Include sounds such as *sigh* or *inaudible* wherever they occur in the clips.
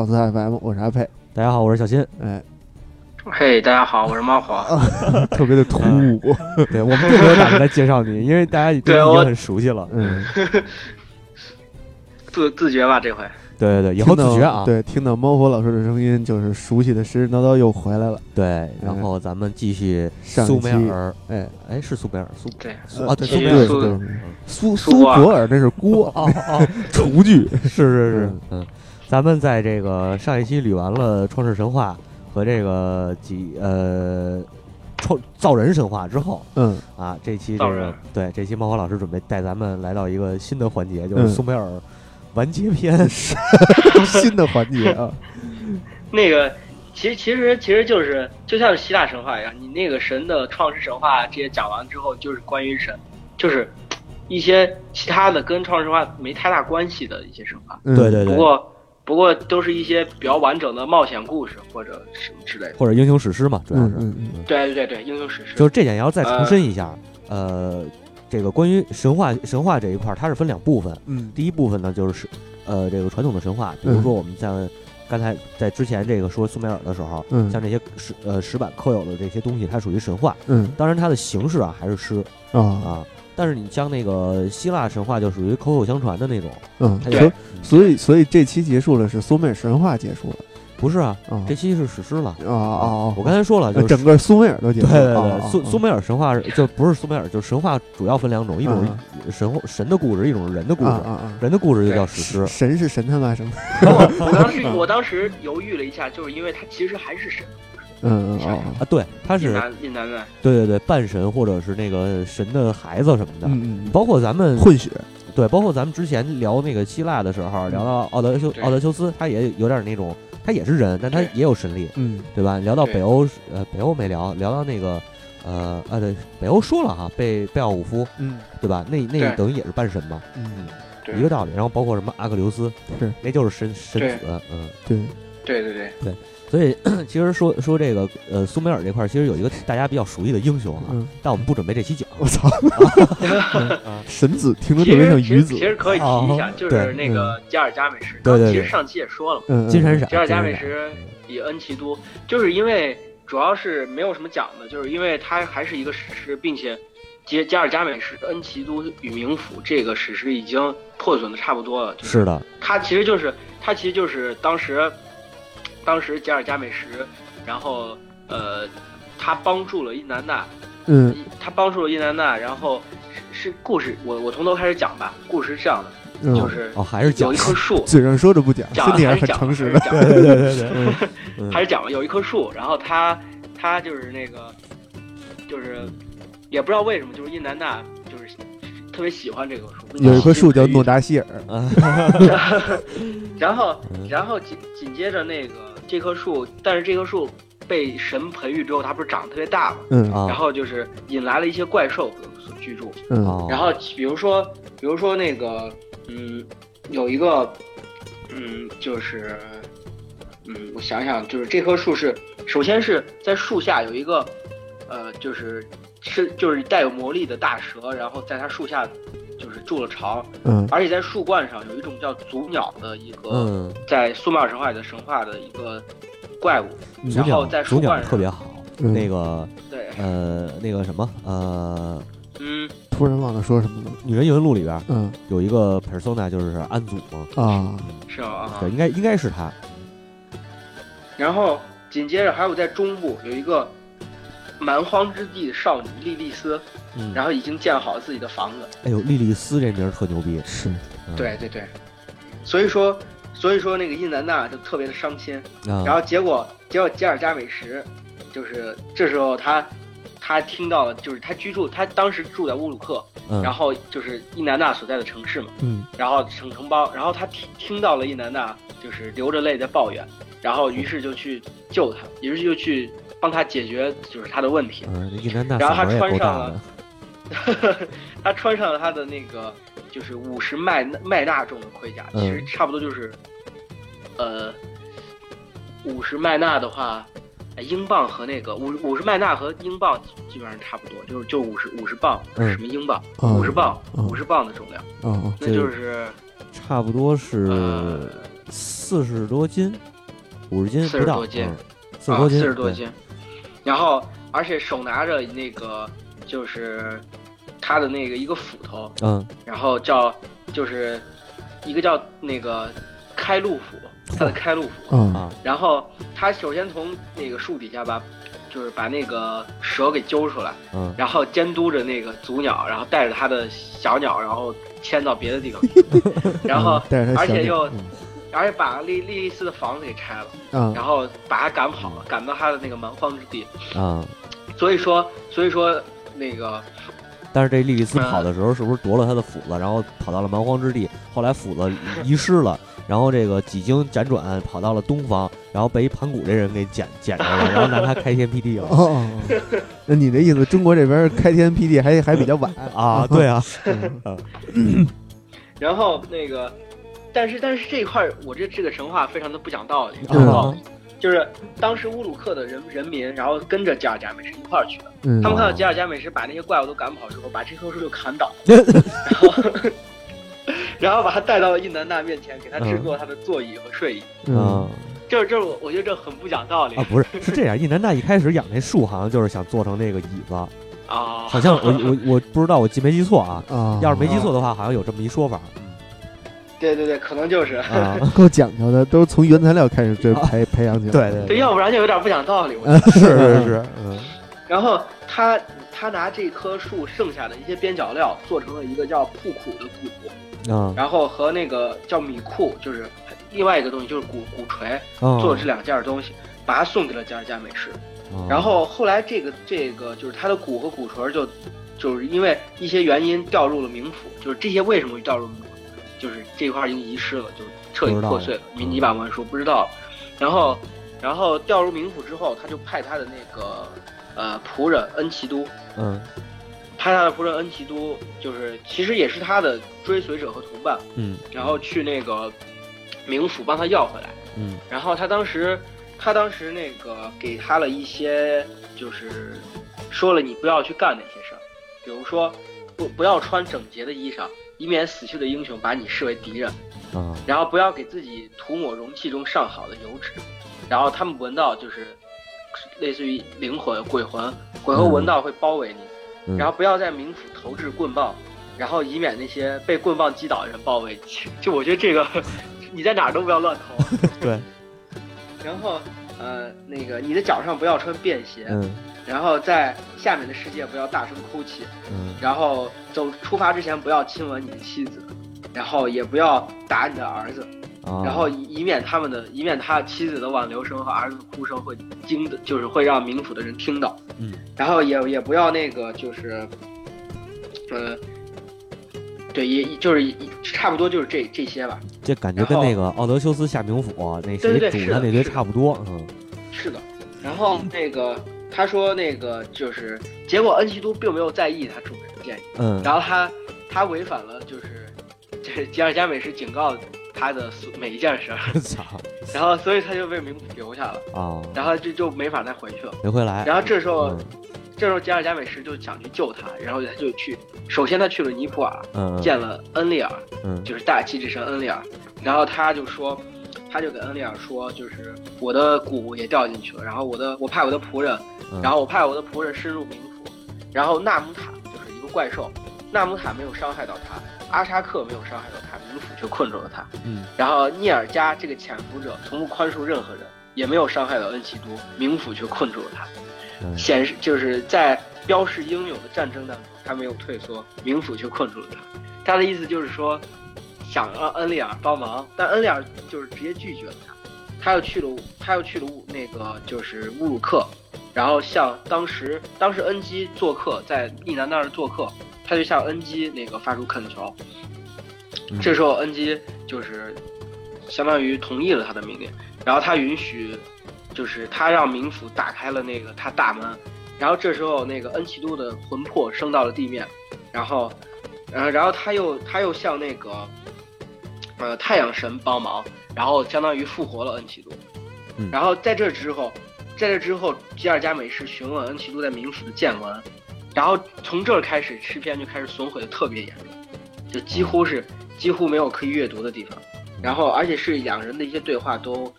套词 FM，我是阿佩。大家好，我是小新。哎，嘿，大家好，我是猫火。*laughs* 特别的突兀，*laughs* 对我们并没有打算来介绍你，因为大家已经已经很熟悉了。*laughs* 嗯，自自觉吧，这回。对对对，以后自觉啊。对，听到猫火老师的声音，就是熟悉的神神叨叨又回来了。对，然后咱们继续上苏美尔。哎，哎，是苏美尔苏对，苏啊，对苏梅尔苏对，苏苏苏啊泊尔那是锅哦哦，厨具，是是是嗯，嗯，咱们在这个上一期捋完了创世神话和这个几呃创造人神话之后嗯，啊，这期这个造人对这期猫火老师准备带咱们来到一个新的环节，就是嗯苏美尔完结篇。*laughs* 新的环节啊，*laughs* 那个，其实其实其实就是就像希腊神话一样，你那个神的创世神话这些讲完之后，就是关于神，就是一些其他的跟创世神话没太大关系的一些神话。嗯对对对，不过不过都是一些比较完整的冒险故事或者什么之类的。或者英雄史诗嘛，主要是。嗯嗯嗯，对对对对，英雄史诗。就是这点也要再重申一下，呃，这个关于神话神话这一块，它是分两部分。嗯第一部分呢，就是呃这个传统的神话，比如说我们在刚才在之前这个说苏美尔的时候，嗯像这些石呃石板刻有的这些东西，它属于神话。嗯当然，它的形式啊还是诗啊啊。但是你像那个希腊神话，就属于口口相传的那种，嗯，它所所以所以这期结束了，是苏美尔神话结束了不是啊，啊这期是史诗了。啊啊啊！我刚才说了，就是整个苏美尔都结束了，对对，对苏苏美尔神话是就不是苏美尔，就是神话主要分两种，一种神话神的故事，一种是人的故事。啊啊啊！人的故事就叫史诗。神是神他妈什么，*laughs* 我当时我当时犹豫了一下，就是因为它其实还是神，嗯嗯哦啊，对，他是印南。对对对半神或者是那个神的孩子什么的，嗯嗯，包括咱们混血，对，包括咱们之前聊那个希腊的时候，聊到奥德修奥德修斯，他也有点那种，他也是人，但他也有神力，嗯。对吧？聊到北欧，呃，北欧没聊，聊到那个，呃啊对，北欧说了哈，贝贝奥武夫，嗯对吧？那那等于也是半神嘛，嗯，一个道理。然后包括什么阿克琉斯，是。那就是神神子，嗯。对。对，对对。对，所以 *clears throat* 其实说说这个呃苏美尔这块儿，其实有一个大家比较熟悉的英雄啊，嗯，但我们不准备这期讲。我操，*laughs* *laughs* 啊神子听着特别像鱼子，其实可以提一下，哦就是那个加尔加美什。对对对其实上期也说了嘛，嗯，金闪闪，加尔加美什比恩奇都，就是因为主要是没有什么讲的，就是因为他还是一个史诗，并且加加尔加美什、恩奇都与冥府这个史诗已经破损的差不多了。就是是的，他其实就是他其实就是当时，当时吉尔加美什，然后呃，他帮助了伊南娜，嗯。他帮助了伊南娜，然后是是故事，我我从头开始讲吧。故事是这样的，嗯，就是哦，还是讲。有一棵树，*laughs* 嘴上说着不讲，讲心里还是很诚实的，还是讲。对对对对 *laughs* 还是讲了有一棵树，然后他他就是那个就是也不知道为什么，就是伊南娜就是特别喜欢这棵树，有一棵树叫诺达希尔，啊 *laughs* 然后嗯。然后紧紧接着那个这棵树，但是这棵树被神培育之后，它不是长得特别大嘛，嗯然啊后就是引来了一些怪兽所居住。嗯哦，然后比如说，比如说那个，嗯，有一个，嗯，就是，嗯，我想想，就是这棵树是，首先是在树下有一个，呃，就是是就是带有魔力的大蛇，然后在它树下就是筑了巢，嗯而且在树冠上有一种叫祖鸟的一个，嗯，在苏美尔神话里的神话的一个怪物，足然后在树冠上，特别好，嗯那个对，呃那个什么呃嗯，突然忘了说什么了，《女人异闻录》里边嗯有一个 persona 就是安祖嘛，啊，是啊，对，应该应该是他，然后紧接着还有在中部有一个蛮荒之地的少女莉莉丝，嗯，然后已经建好了自己的房子。哎呦，莉莉丝这名儿特牛逼，是，嗯。对对对，所以说所以说那个伊南娜就特别的伤心。啊，然后结果结果吉尔加美什，就是这时候他他听到了，就是他居住他当时住在乌鲁克，嗯。然后就是伊南娜所在的城市嘛，嗯。然后城城邦，然后他听听到了伊南娜就是流着泪在抱怨，然后于是就去救他，于是就去帮他解决就是他的问题。然后他穿上了 *laughs* 他穿上了他的那个就是五十麦麦纳重的盔甲，嗯其实差不多就是，呃，五十麦纳的话，哎英镑和那个五五十麦纳和英镑基本上差不多，就是就五十五十磅，嗯什么英镑，哦五十磅，哦五十磅的重量，哦那就是差不多是呃四十多斤，五十斤40不到，四十多斤，四十多斤，然后而且手拿着那个就是他的那个一个斧头，嗯然后叫就是一个叫那个开路斧，他的开路斧，啊啊然后他首先从那个树底下把就是把那个蛇给揪出来，嗯然后监督着那个祖鸟，然后带着他的小鸟，然后迁到别的地方去，*laughs* 然后而且又嗯而且把莉莉莉丝的房子给拆了，嗯然后把他赶跑了，赶到他的那个蛮荒之地。啊。所以说，所以说那个但是这莉莉丝嗯跑的时候，是不是夺了他的斧子，然后跑到了蛮荒之地？后来斧子遗失了，然后这个几经辗转跑到了东方，然后被一盘古这人给捡捡着了，然后拿他开天辟地了。*laughs* 那你的意思，中国这边开天辟地还还比较晚啊，对啊，嗯然后那个，但是但是这一块儿，我这这个神话非常的不讲道理，嗯啊就是当时乌鲁克的人人民，然后跟着吉尔加美什一块儿去的。嗯，他们看到吉尔加美什把那些怪物都赶跑之后，把这棵树就砍倒，*laughs* 然后 *laughs* 然后把他带到了印南大面前，给他制作他的座椅和睡椅。嗯啊这这我我觉得这很不讲道理啊，不是，是这样。印南大一开始养那树，好像就是想做成那个椅子，啊，好像我我我不知道，我记没记错啊？啊，要是没记错的话，好像有这么一说法。对对对，可能就是。啊，*laughs* 够讲究的，都从原材料开始这啊培培养起来。对对对，要不然就有点不讲道理。我觉得是是是，嗯然后他他拿这棵树剩下的一些边角料做成了一个叫铺苦的鼓，啊然后和那个叫米库，就是另外一个东西就是鼓鼓槌，啊，做这两件东西，把它送给了吉尔加美什。啊然后后来这个这个就是他的鼓和鼓槌就就是因为一些原因掉入了冥府，就是这些为什么会掉入冥府，就是这块已经遗失了，就彻底破碎了，民几百万说不知道。然后然后调入冥府之后，他就派他的那个呃仆人恩奇都。嗯派他的仆人恩奇都，就是其实也是他的追随者和同伴，嗯然后去那个冥府帮他要回来。嗯然后他当时，他当时那个给他了一些，就是说了你不要去干那些事儿，比如说不不要穿整洁的衣裳，以免死去的英雄把你视为敌人。啊然后不要给自己涂抹容器中上好的油脂，然后他们闻到就是类似于灵魂、鬼魂，鬼魂闻到会包围你。嗯，然后不要在冥府投掷棍棒，然后以免那些被棍棒击倒的人包围。*laughs* 就我觉得这个，*laughs* 你在哪儿都不要乱投。*laughs* 对，然后呃，那个你的脚上不要穿便鞋，嗯然后在下面的世界不要大声哭泣，嗯然后走出发之前不要亲吻你的妻子，然后也不要打你的儿子，啊，然后以以免他们的以免他妻子的挽留声和儿子的哭声会惊的，就是会让冥府的人听到。嗯，然后也也不要那个就是，呃，对，也就是一差不多就是这这些吧。这感觉跟那个奥德修斯下冥府那谁煮他那堆差不多，嗯是的。然后那个他说那个就是，结果恩奇都并没有在意他主人的建议，嗯。然后他他违反了就是就是吉尔加美什警告他的所每一件事儿，*laughs* 然后所以他就被冥府留下了，啊，然后就就没法再回去了。没回来，然后这时候，嗯。这时候吉尔加美什就想去救他，然后他就去，首先他去了尼普尔，嗯。见了恩利尔，嗯。就是大气之神恩利尔，然后他就说，他就给恩利尔说，就是我的鼓也掉进去了，然后我的我派我的仆人，嗯然后我派我的仆人深入冥府，然后纳姆塔就是一个怪兽，纳姆塔没有伤害到他，阿沙克没有伤害到他，冥府却困住了他，嗯然后聂尔加这个潜伏者从不宽恕任何人，也没有伤害到恩奇都，冥府却困住了他。嗯显示就是在标示英勇的战争当中，他没有退缩，冥府却困住了他。他的意思就是说，想让恩利尔帮忙，但恩利尔就是直接拒绝了他。他又去了，他又去了乌那个就是乌鲁克，然后向当时当时恩基做客，在一南那儿做客，他就向恩基那个发出恳求。嗯这时候恩基就是相当于同意了他的命令，然后他允许，就是他让冥府打开了那个他大门，然后这时候那个恩奇都的魂魄升到了地面，然后，然后，然后他又他又向那个，呃太阳神帮忙，然后相当于复活了恩奇都，嗯然后在这之后，在这之后，吉尔加美什询问恩奇都在冥府的见闻，然后从这儿开始诗篇就开始损毁的特别严重，就几乎是几乎没有可以阅读的地方。然后而且是两人的一些对话都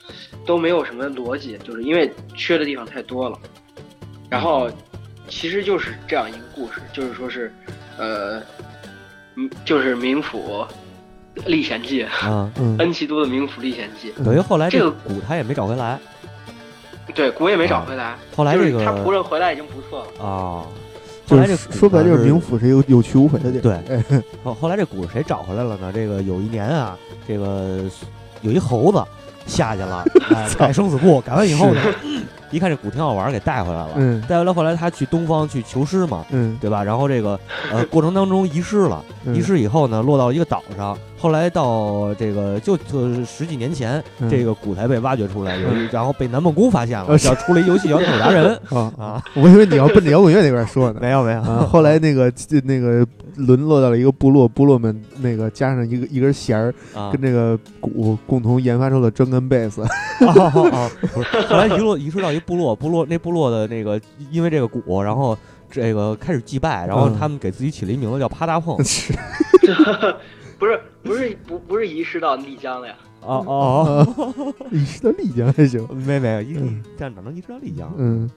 都没有什么逻辑，就是因为缺的地方太多了。然后其实就是这样一个故事，就是说是呃，嗯，就是冥府历险记，啊，嗯 *laughs* 恩奇都的冥府历险记。等于后来这个鼓他也没找回来对，古也没找回来。后来这个他仆人回来已经不错了。啊，后来这说白了就是是冥府是有有去无回的地儿。对哎，*laughs* 后后来这鼓是谁找回来了呢？这个有一年啊，这个有一猴子下去了，*laughs* 哎，改生死簿，改完以后呢，一看这鼓挺好玩儿，给带回来了。嗯带回来后来他去东方去求师嘛，嗯，对吧？然后这个呃过程当中遗失了，嗯遗失以后呢，落到一个岛上。后来到这个就就十几年前，嗯这个鼓才被挖掘出来，然后被南梦宫发现了，呃是叫出了一游戏叫《特达人》啊，啊，我以为你要奔着摇滚乐那边说呢。没有没有啊，后来那个那个沦落到了一个部落，部落们那个加上一个一根弦儿，啊跟这个鼓共同研发出了专根贝斯。哦哦哦，不是，后来遗落遗失到一部落，部落那部落的那个因为这个鼓，然后这个开始祭拜，然后嗯他们给自己起了一名字叫啪嗒碰。是 *laughs* 不是不是不不是遗失到丽江了呀？哦哦，遗失到丽江还行。没没有，一嗯这样哪能遗失到丽江？嗯，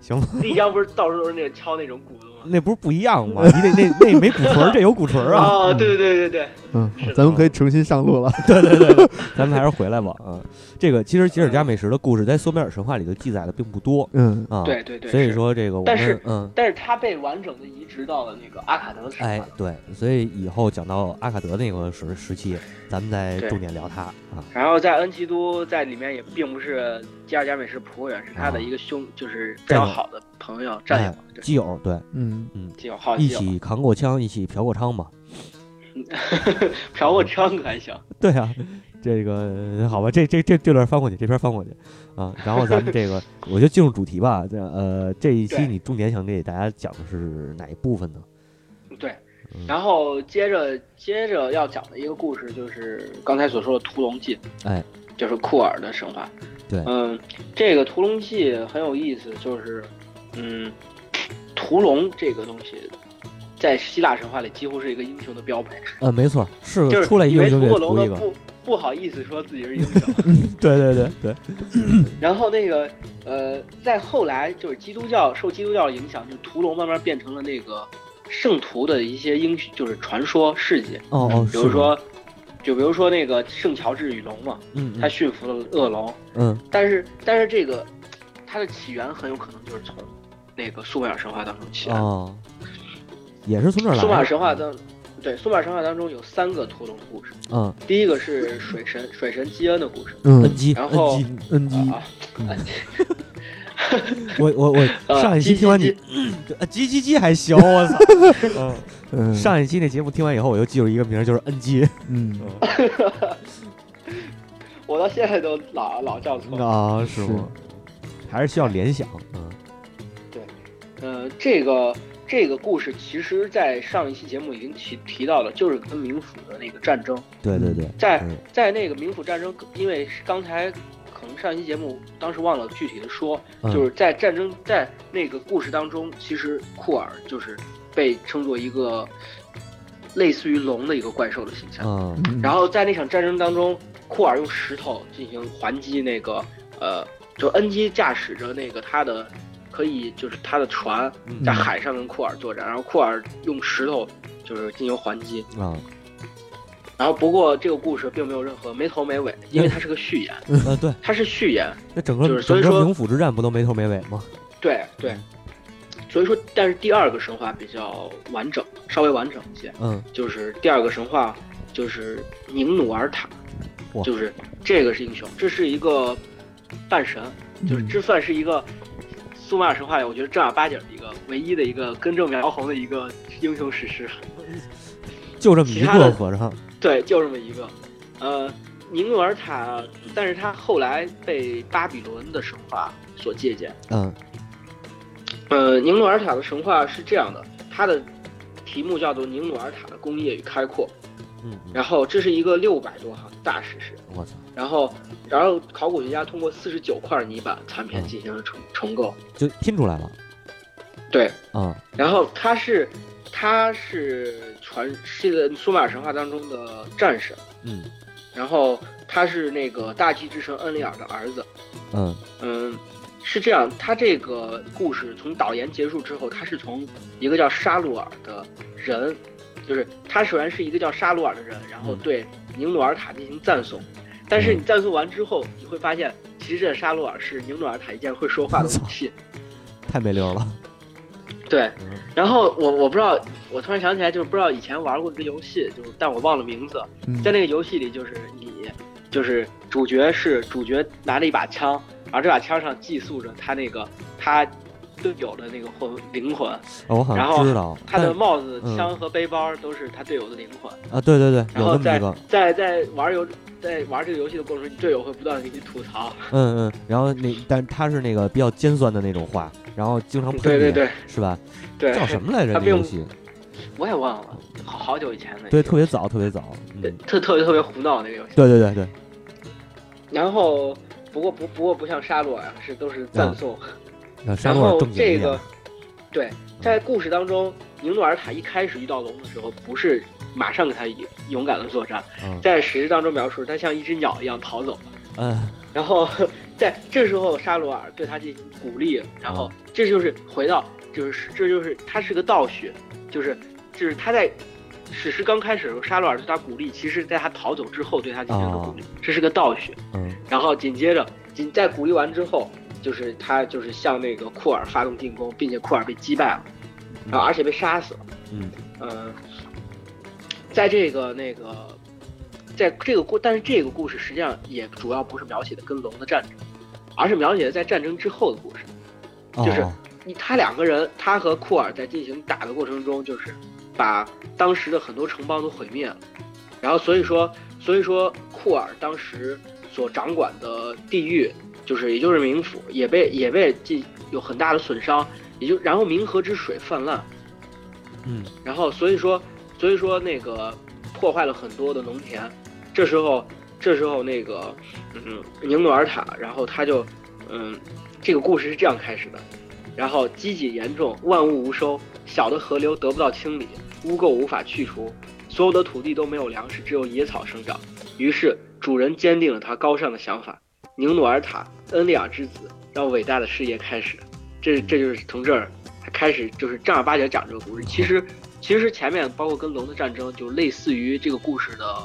行吧，丽江不是到处都是那个敲那种鼓的吗？那不是不一样吗？你得那那没鼓槌儿，这有鼓槌儿啊。哦，对对对对对，嗯，咱们可以重新上路了。对对对对，*laughs* 咱们还是回来吧。啊，这个其实吉尔加美什的故事在苏美尔神话里头记载的并不多嗯啊。对对对。所以，说这个我但是嗯。但是他被完整的移植到了那个阿卡德的神话。，哎对，所以以后讲到阿卡德那个时时期，咱们再重点聊他啊。然后在恩奇都在里面也并不是吉尔加美什仆人，是他的啊一个兄，就是非常好的朋友战友基友对，嗯嗯，基友好一，起扛过枪，一起嫖过娼嘛。*laughs* 嫖过娼还行。*laughs* 对啊，这个好吧，这这这这段翻过去，这篇翻过去啊。然后咱们这个，我就进入主题吧。这呃，这一期你重点想给大家讲的是哪一部分呢？对嗯，然后接着接着要讲的一个故事就是刚才所说的屠龙记，哎，就是库尔的神话。对嗯，这个屠龙记很有意思，就是嗯，屠龙这个东西。在希腊神话里，几乎是一个英雄的标配，呃，没错，是就是出来一个就给屠一个。不不好意思说自己是英雄。*laughs* 对对对对，然后那个呃，在后来就是基督教受基督教的影响，就屠龙慢慢变成了那个圣徒的一些英雄，就是传说事迹。哦哦，比如说，就比如说那个圣乔治与龙嘛，嗯嗯他驯服了恶龙，嗯但是但是这个它的起源很有可能就是从那个苏美尔神话当中起来。哦，也是从这儿来的。神话当对苏美尔神话当中有三个屠龙的故事，嗯，第一个是水神水神基恩的故事。嗯。恩基，然后恩基，，N G 啊，*laughs* 我我我呃上一期听完你基，呃叽叽叽还行，*laughs* 我操。嗯，嗯，上一期那节目听完以后，我又记住一个名儿，就是恩基。嗯。*laughs* 我到现在都老老叫错。啊，是吗？还是需要联想。嗯。对。呃，这个这个故事其实，在上一期节目已经提提到了，就是跟冥府的那个战争，对对对，在嗯在那个冥府战争，因为是刚才可能上一期节目当时忘了具体的说，嗯就是在战争在那个故事当中，其实库尔就是被称作一个类似于龙的一个怪兽的形象。嗯嗯，然后在那场战争当中，库尔用石头进行还击那个呃，就恩基驾驶着那个他的可以就是他的船嗯。在海上跟库尔作战，然后库尔用石头就是进行还击。啊。然后不过这个故事并没有任何没头没尾，因为它是个序言，嗯。对，它是序言。那整个就是所以说冥府之战不都没头没尾吗？对对，所以说，但是第二个神话比较完整，稍微完整一些，嗯。就是第二个神话就是宁努尔塔，就是这个是英雄，这是一个半神，就是嗯。这算是一个苏美尔神话里我觉得正儿八经的一个唯一的一个根正苗红的一个英雄史诗。就这么一个和尚。对，就这么一个。呃，宁努尔塔，但是他后来被巴比伦的神话所借鉴。嗯呃，宁努尔塔的神话是这样的，它的题目叫做《宁努尔塔的工业与开阔》，嗯，嗯然后这是一个六百多行大史诗。我操，然后，然后考古学家通过四十九块泥板残片嗯进行了重重构。就拼出来了。对，嗯然后他是他是传是苏美尔神话当中的战神，嗯。然后他是那个大气之神恩里尔的儿子。嗯。嗯，是这样，他这个故事从导言结束之后，他是从一个叫沙鲁尔的人，就是他首先是一个叫沙鲁尔的人，然后嗯。对宁努尔塔进行赞颂。但是你赞颂完之后，你会发现，其实这沙洛尔是宁诺尔塔一件会说话的武器。太没溜了。对嗯，然后我我不知道，我突然想起来，就是不知道以前玩过一个游戏，就是但我忘了名字。嗯在那个游戏里，就是你，就是主角是主角拿着一把枪，然后这把枪上寄宿着他那个他队友的那个魂灵魂，哦我好然后像知道。他的帽子、嗯枪和背包都是他队友的灵魂。啊，对对对，有然后在。在在玩游在玩这个游戏的过程中，你队友会不断的给你吐槽。嗯嗯，然后那但他是那个比较尖酸的那种话，然后经常喷你，对对对是吧？对，叫什么来着？他并那游戏？我也忘了，好好久以前的。对，特别早，特别早。对嗯，特特别特别胡闹那个游戏。对对对对，然后不过不不过不像沙洛呀，是都是赞颂。然后这个。，对，在故事当中，宁诺尔塔一开始遇到龙的时候，不是马上给他勇勇敢的作战，嗯。在史诗当中描述，他像一只鸟一样逃走了。嗯。然后在这时候，沙罗尔对他进行鼓励，然后哦这就是回到，就是这就是他是个倒叙，就是就是他在史诗刚开始的时候，沙罗尔对他鼓励，其实在他逃走之后对他进行了鼓励，这是个倒叙。嗯。然后紧接着，紧在鼓励完之后，就是他就是向那个库尔发动进攻，并且库尔被击败了，然后而且被杀死了。嗯。嗯，在这个那个，在这个故，但是这个故事实际上也主要不是描写的跟龙的战争，而是描写的在战争之后的故事。就是他两个人，他和库尔在进行打的过程中，就是把当时的很多城邦都毁灭了，然后所以说，所以说库尔当时所掌管的地域，就是也就是冥府，也被也被进有很大的损伤，也就然后冥河之水泛滥，嗯然后所以说，所以说那个破坏了很多的农田。这时候，这时候那个，嗯，宁努尔塔，然后他就，嗯，这个故事是这样开始的。然后饥馑严重，万物无收，小的河流得不到清理，污垢无法去除，所有的土地都没有粮食，只有野草生长。于是主人坚定了他高尚的想法，宁努尔塔恩利尔之子，让伟大的事业开始。这这就是从这儿他开始就是正儿八经讲这个故事。其实其实前面包括跟龙的战争，就类似于这个故事的，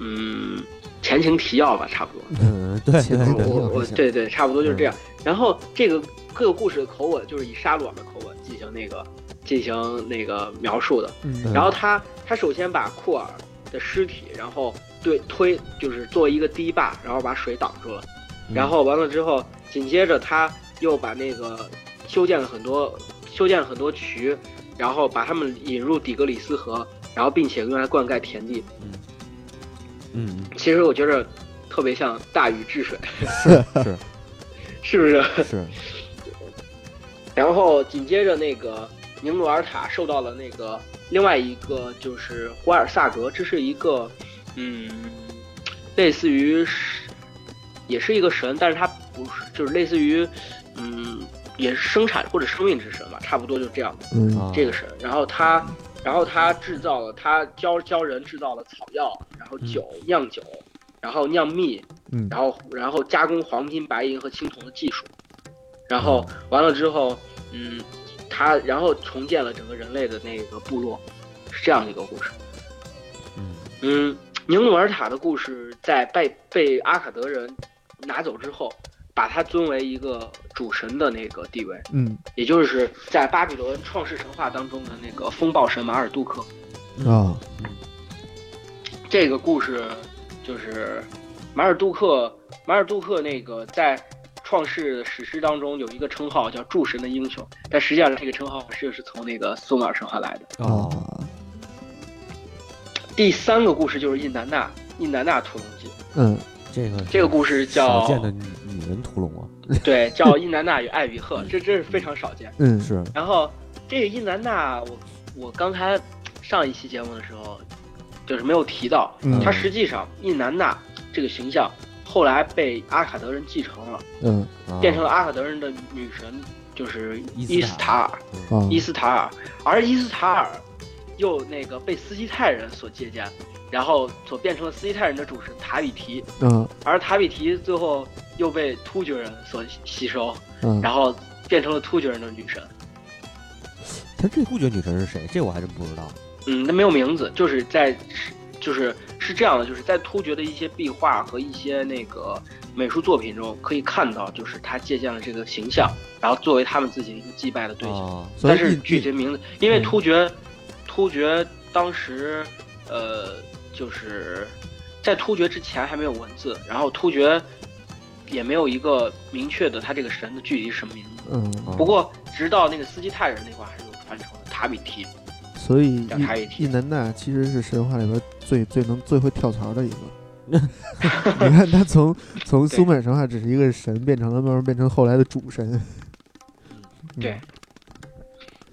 嗯，前情提要吧，差不多。嗯，对切对对，入我我对对，差不多就是这样。嗯然后这个各个故事的口吻就是以沙鲁尔的口吻进行那个进行那个描述的。嗯然后他他首先把库尔的尸体，然后对推就是作为一个堤坝，然后把水挡住了。嗯然后完了之后，紧接着他又把那个修建了很多修建了很多渠，然后把他们引入底格里斯河，然后并且用来灌溉田地。嗯。嗯。其实我觉得特别像大禹治水，是是。*laughs* 是不是？是，然后紧接着那个宁努尔塔受到了那个另外一个就是胡尔萨格，这是一个嗯，类似于是也是一个神，但是他不是就是类似于嗯也是生产或者生命之神吧，差不多就这样嗯。啊这个神。然后他然后他制造了他教教人制造了草药，然后酒酿酒，然后酿蜜，嗯。然后然后加工黄金、白银和青铜的技术，然后完了之后，嗯，他然后重建了整个人类的那个部落，是这样的一个故事。嗯。嗯，宁努尔塔的故事在被被阿卡德人拿走之后，把他尊为一个主神的那个地位，嗯也就是在巴比伦创世神话当中的那个风暴神马尔杜克。啊这个故事就是马尔杜克，马尔杜克那个在创世史诗当中有一个称号叫诸神的英雄，但实际上这个称号是是从那个苏美尔神话来的。哦啊第三个故事就是印南纳，印南纳屠龙记。嗯嗯这个这个故事叫少见的女女人屠龙啊，*laughs* 对，叫印南娜与艾比赫，这真是非常少见。嗯是。然后这个印南娜，我我刚才上一期节目的时候就是没有提到，嗯。他实际上印南娜这个形象后来被阿卡德人继承了。嗯。变成了阿卡德人的女神，就是伊斯塔尔，啊。伊斯塔尔，而伊斯塔尔又那个被斯基泰人所借鉴，然后所变成了斯基泰人的主神塔比提，嗯。而塔比提最后又被突厥人所吸收，嗯，然后变成了突厥人的女神。他这突厥女神是谁？这我还真不知道。嗯，那没有名字，就是在是就是是这样的，就是在突厥的一些壁画和一些那个美术作品中可以看到，就是他借鉴了这个形象，然后作为他们自己一个祭拜的对象。哦，但是具体名字，因为嗯突厥，突厥当时，呃，就是在突厥之前还没有文字，然后突厥也没有一个明确的他这个神的具体是什么名字。嗯，哦不过直到那个斯基泰人那块儿还是有传承的塔比提，所以叫塔伊提伊伊南娜其实是神话里边最最能最会跳槽的一个。*laughs* 你看他从 *laughs* 从苏美尔神话只是一个神，变成了慢慢变成后来的主神。嗯对，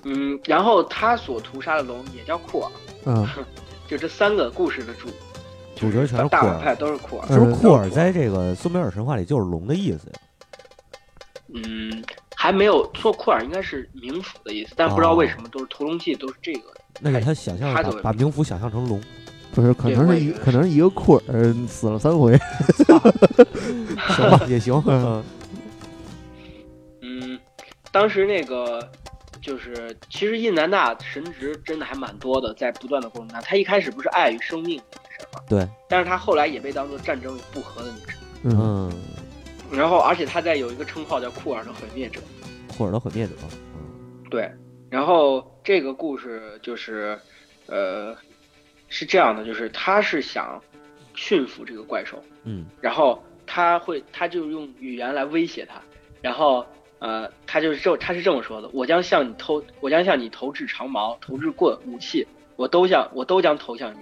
嗯，然后他所屠杀的龙也叫库尔，嗯，*laughs* 就这三个故事的主主角全是库尔大反派都是库尔。是不是嗯库尔在这个苏美尔神话里就是龙的意思呀？嗯，还没有说库尔应该是冥府的意思，但不知道为什么都是屠龙记都是这个。那是他想象把他怎么把冥府想象成龙，不是，可对能是一觉得可能是一个库尔死了三回。*laughs* *laughs* 行吧也行。*laughs* 嗯嗯，当时那个就是，其实印南大神职真的还蛮多的，在不断的过程当中，他一开始不是爱与生命神嘛，对，但是他后来也被当做战争与不和的女神。嗯。嗯，然后，而且他在有一个称号叫库尔的毁灭者。库尔的毁灭者，对，然后这个故事就是，呃，是这样的，就是他是想驯服这个怪兽，嗯。然后他会，他就用语言来威胁他，然后呃，他就是这，他是这么说的：我将向你投，我将向你投掷长矛，投掷棍、武器，我都向我都将投向你。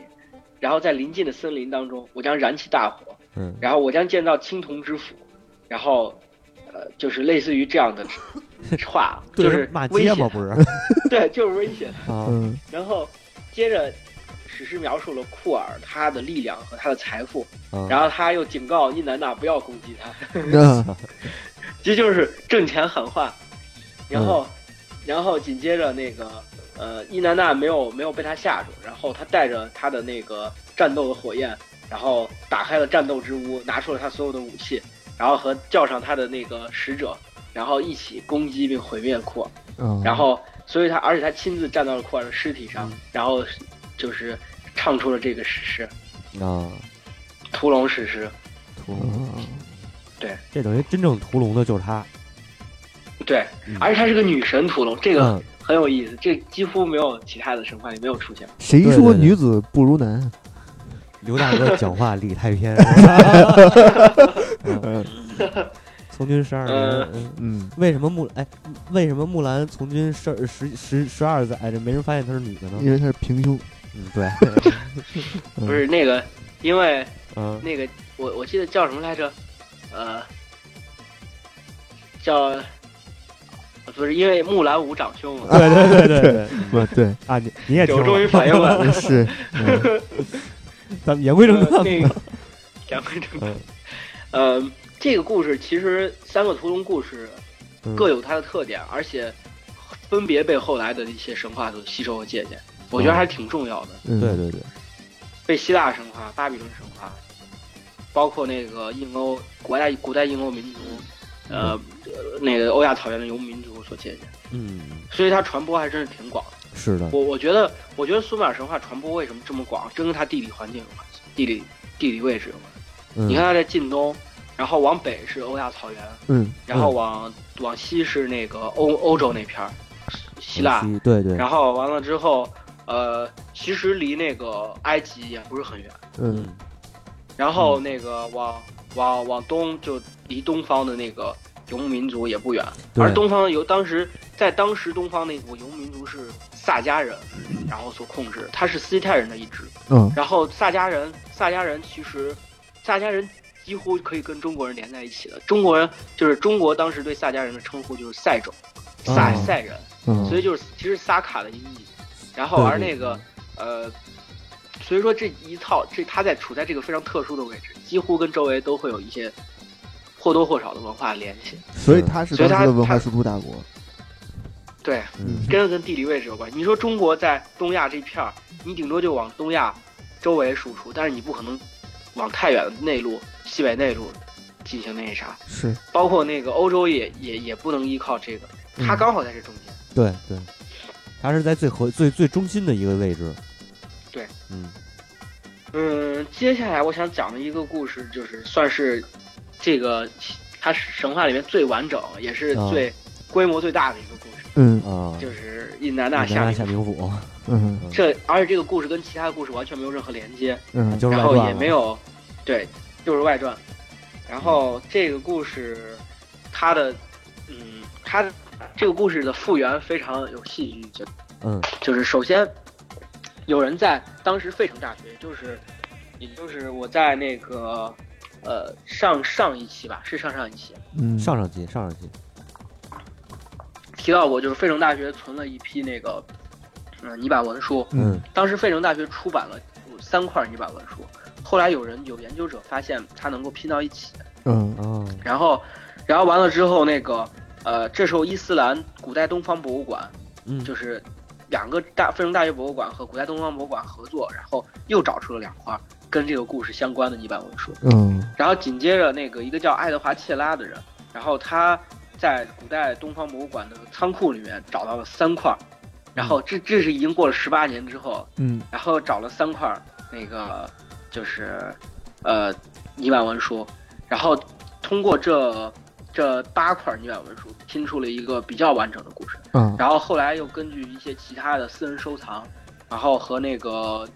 然后在临近的森林当中，我将燃起大火，嗯。然后我将建造青铜之府，然后呃，就是类似于这样的话，对就是骂威胁街嘛，不是？对，就是威胁 *laughs* 嗯。然后接着史诗描述了库尔他的力量和他的财富，嗯然后他又警告伊南娜不要攻击他，嗯 *laughs* 这就是挣钱喊话。然嗯。后，然后紧接着那个呃，伊南娜没有没有被他吓住，然后他带着他的那个战斗的火焰，然后打开了战斗之屋，拿出了他所有的武器，然后和叫上他的那个使者，然后一起攻击并毁灭库尔。嗯，然后，所以他而且他亲自站到了库尔的尸体上，然后就是唱出了这个史诗啊，《屠龙史诗》。屠龙，对这等于真正屠龙的就是他。对嗯，而且她是个女神屠龙，这个嗯很有意思，这几乎没有其他的神话里没有出现。谁说女子不如男？刘大哥讲话理太偏。*laughs* 嗯从军十二年，嗯嗯，为什么木哎？为什么木兰从军十十十十二载，这没人发现她是女的呢？因为她是平胸。*laughs* 嗯，对，不是那个，因为嗯那个我我记得叫什么来着？呃，叫不是因为木兰无长兄嘛？对对对对对不 *laughs* 对，啊！你你也听我终于，反应过来了。*laughs* 是，*laughs* 嗯咱们言归正传呃那个言归正传嗯。呃，这个故事其实三个屠龙故事嗯各有它的特点，而且分别被后来的一些神话所吸收和借鉴，我觉得还是挺重要的。嗯，对对对，被希腊神话、巴比伦神话，包括那个印欧古代古代印欧民族，呃，呃那个欧亚草原的游牧民族所借鉴，嗯，所以它传播还真是挺广的。是的，我我觉得，我觉得苏美尔神话传播为什么这么广，真跟它地理环境有关系，地理地理位置有关系。嗯你看它在近东，然后往北是欧亚草原，嗯然后往往西是那个欧欧洲那片儿，希腊，对对，然后完了之后，呃，其实离那个埃及也不是很远。嗯嗯然后那个往往往东就离东方的那个游牧民族也不远，而东方的游当时在当时东方那股游牧民族是萨迦人，然后所控制，他是斯基泰人的一支。嗯然后萨迦人，萨迦人其实萨迦人几乎可以跟中国人连在一起的。中国人就是中国当时对萨迦人的称呼就是塞种，萨哦塞人，嗯，所以就是其实萨卡的音译。然后而那个呃，所以说这一套这他在处在这个非常特殊的位置，几乎跟周围都会有一些或多或少的文化联系。所以他是所以他当时的文化输出大国。对，嗯跟跟地理位置有关。你说中国在东亚这片儿，你顶多就往东亚周围输出，但是你不可能往太远的内陆、西北内陆进行那啥，是，包括那个欧洲也也也不能依靠这个，它嗯刚好在这中间。对对，它是在最核最最中心的一个位置。对，嗯嗯，接下来我想讲的一个故事，就是算是这个它神话里面最完整，也是啊。最规模最大的一个故事，嗯。啊，就是印南纳南大夏夏明明府，嗯。这而且这个故事跟其他的故事完全没有任何连接，嗯，就是然后外传了。也没有，对，就是外传。然后这个故事，它的，嗯，它的这个故事的复原非常有戏剧性，嗯。就是首先有人在当时费城大学，就是也就是我在那个呃上上一期吧，是上上一期。嗯。上上期上上期，提到过，就是费城大学存了一批那个嗯泥板文书，嗯。当时费城大学出版了三块泥板文书，后来有人有研究者发现它能够拼到一起，嗯嗯然后，然后完了之后，那个呃，这时候伊斯兰古代东方博物馆嗯，就是两个大费城大学博物馆和古代东方博物馆合作，然后又找出了两块跟这个故事相关的泥板文书。嗯然后紧接着那个一个叫爱德华切拉的人，然后他在古代东方博物馆的仓库里面找到了三块，然后这这是已经过了十八年之后，嗯然后找了三块那个就是呃泥板文书，然后通过这这八块泥板文书拼出了一个比较完整的故事。嗯然后后来又根据一些其他的私人收藏，然后和那个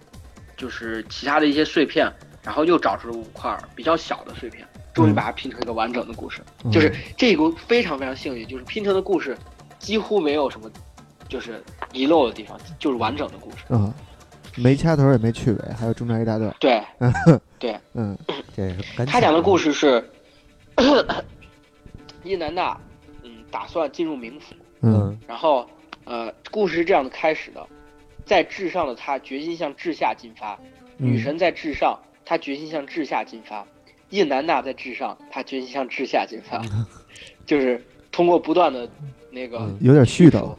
就是其他的一些碎片，然后又找出了五块比较小的碎片，终于把它拼成一个完整的故事。嗯就是这个非常非常幸运，就是拼成的故事几乎没有什么就是遗漏的地方，就是完整的故事。嗯，没掐头也没去尾，还有中间一大段。对，*laughs* 对嗯 *laughs* 这是他讲的故事，事是伊南娜，嗯，打算进入冥府，嗯嗯然后呃，故事是这样的开始的，在至上的他决心向至下进发，嗯。女神在至上，他决心向至下进发；印南娜在至上，他决心向至下进发，*laughs* 就是通过不断的那个嗯有点絮叨。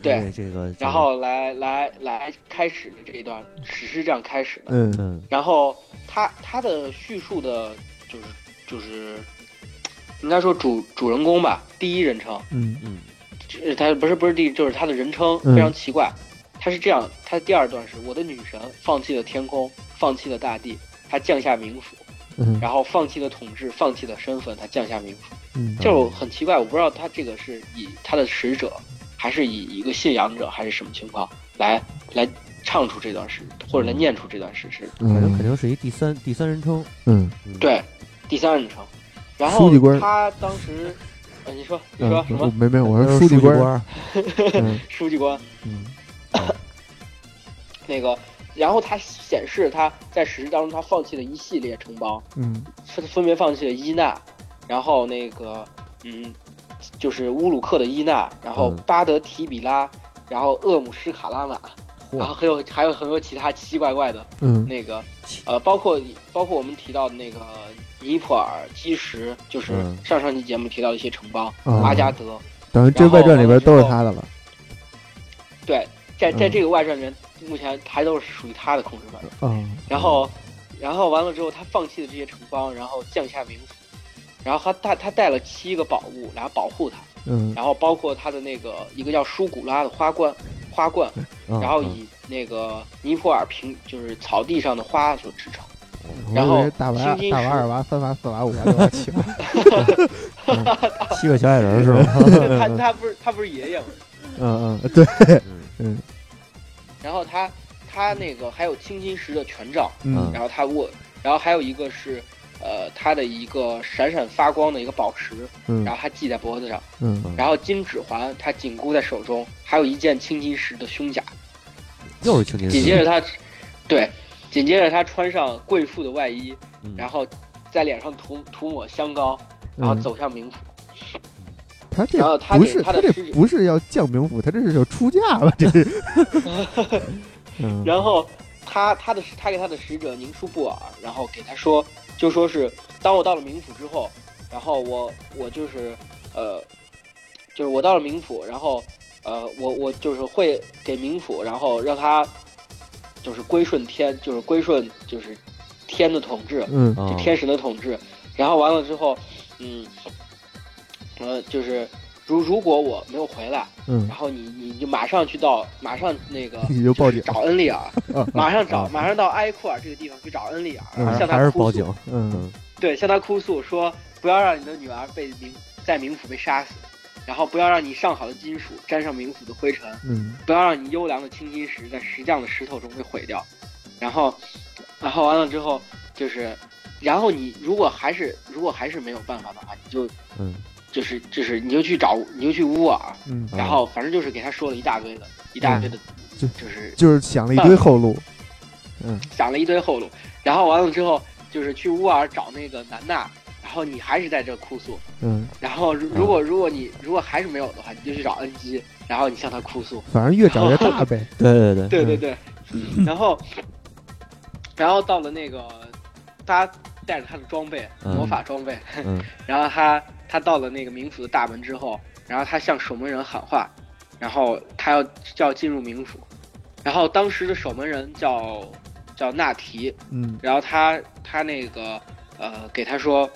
对，这个，然后来来来开始的这一段史诗这样开始的。嗯。嗯然后他他的叙述的就是就是应该说主主人公吧，第一人称，嗯。嗯呃他不是不是第就是他的人称嗯。非常奇怪，他是这样，他第二段是我的女神放弃了天空，放弃了大地，她降下冥府，嗯然后放弃了统治，放弃了身份，她降下冥府，嗯就很奇怪，我不知道他这个是以他的使者，还是以一个信仰者，还是什么情况来来唱出这段诗，或者来念出这段诗诗。反正肯嗯定是一第三第三人称，嗯嗯，对，第三人称。然后他当时，呃，你说你嗯说什么？没没有，我是说书记官。*laughs* 书记官嗯 *laughs* 那个，然后他显示他在史诗当中他放弃了一系列城邦，嗯。分分别放弃了伊纳，然后那个嗯，就是乌鲁克的伊纳，然后嗯。巴德提比拉，然后厄姆施卡拉玛，然后，还有还有很多其他奇奇怪怪的嗯。那个，呃，包括包括我们提到的那个尼泊尔、基什，就是嗯上上期节目提到的一些城邦，嗯阿加德，等于这外传里边都是他的了。对，在在嗯这个外传里面，目前还都是属于他的控制范围。嗯然后，然后完了之后，他放弃了这些城邦，然后降下冥府，然后他带他带了七个宝物来保护他，嗯然后包括他的那个一个叫舒古拉的花冠，花冠，然后以那个尼泊尔平就是草地上的花所制成。我然后大娃大娃二娃三娃四娃五娃六娃七娃。*laughs* 七个小矮人是吧？*laughs* 他他不是他不是爷爷吗？嗯嗯对嗯。嗯然后他他那个还有青金石的权杖，嗯。然后他握，然后还有一个是呃他的一个闪闪发光的一个宝石，嗯。然后他系在脖子上。嗯。然后金指环他紧箍在手中，还有一件青金石的胸甲。又是青金石，紧接着他，对，紧接着他穿上贵妇的外衣，嗯。然后在脸上涂涂抹香膏，然后嗯，走向冥府。他这然后他不是他的师不是要降冥府，他这是要出嫁吧？这是。*laughs* 嗯然后他他的他给他的使者宁舒布尔，然后给他说，就说是当我到了冥府之后，然后我我就是呃，就是我到了冥府，然后呃我我就是会给冥府，然后让他就是归顺天，就是归顺就是天的统治，嗯啊就天神的统治。然后完了之后，嗯，呃，就是如如果我没有回来，嗯。然后你你就马上去到马上那个 *laughs* 你就报警是找恩利尔，*laughs* 啊。马上找啊。马上到埃库尔这个地方去找恩利尔，嗯。然后向他哭诉。是报警，嗯。对，向他哭诉说不要让你的女儿被冥在冥府被杀死，然后不要让你上好的金属沾上冥府的灰尘，嗯。不要让你优良的青金石在石匠的石头中被毁掉。然后，然后完了之后就是，然后你如果还是如果还是没有办法的话，你就嗯就是就是你就去找你就去乌尔，嗯，然后反正就是给他说了一大堆的一大堆的，就就是就是想了一堆后路，嗯想了一堆后路，然后完了之后就是去乌尔找那个南娜，然后你还是在这哭诉，嗯，然后如如果如果你如果还是没有的话，你就去找恩基，然后你向他哭诉。反正越找越大呗，对对对，*laughs* 对对对，然后然后到了那个，他带着他的装备，嗯魔法装备，嗯然后他他到了那个冥府的大门之后，然后他向守门人喊话，然后他要要进入冥府，然后当时的守门人叫叫纳提，嗯然后他他那个呃给他说，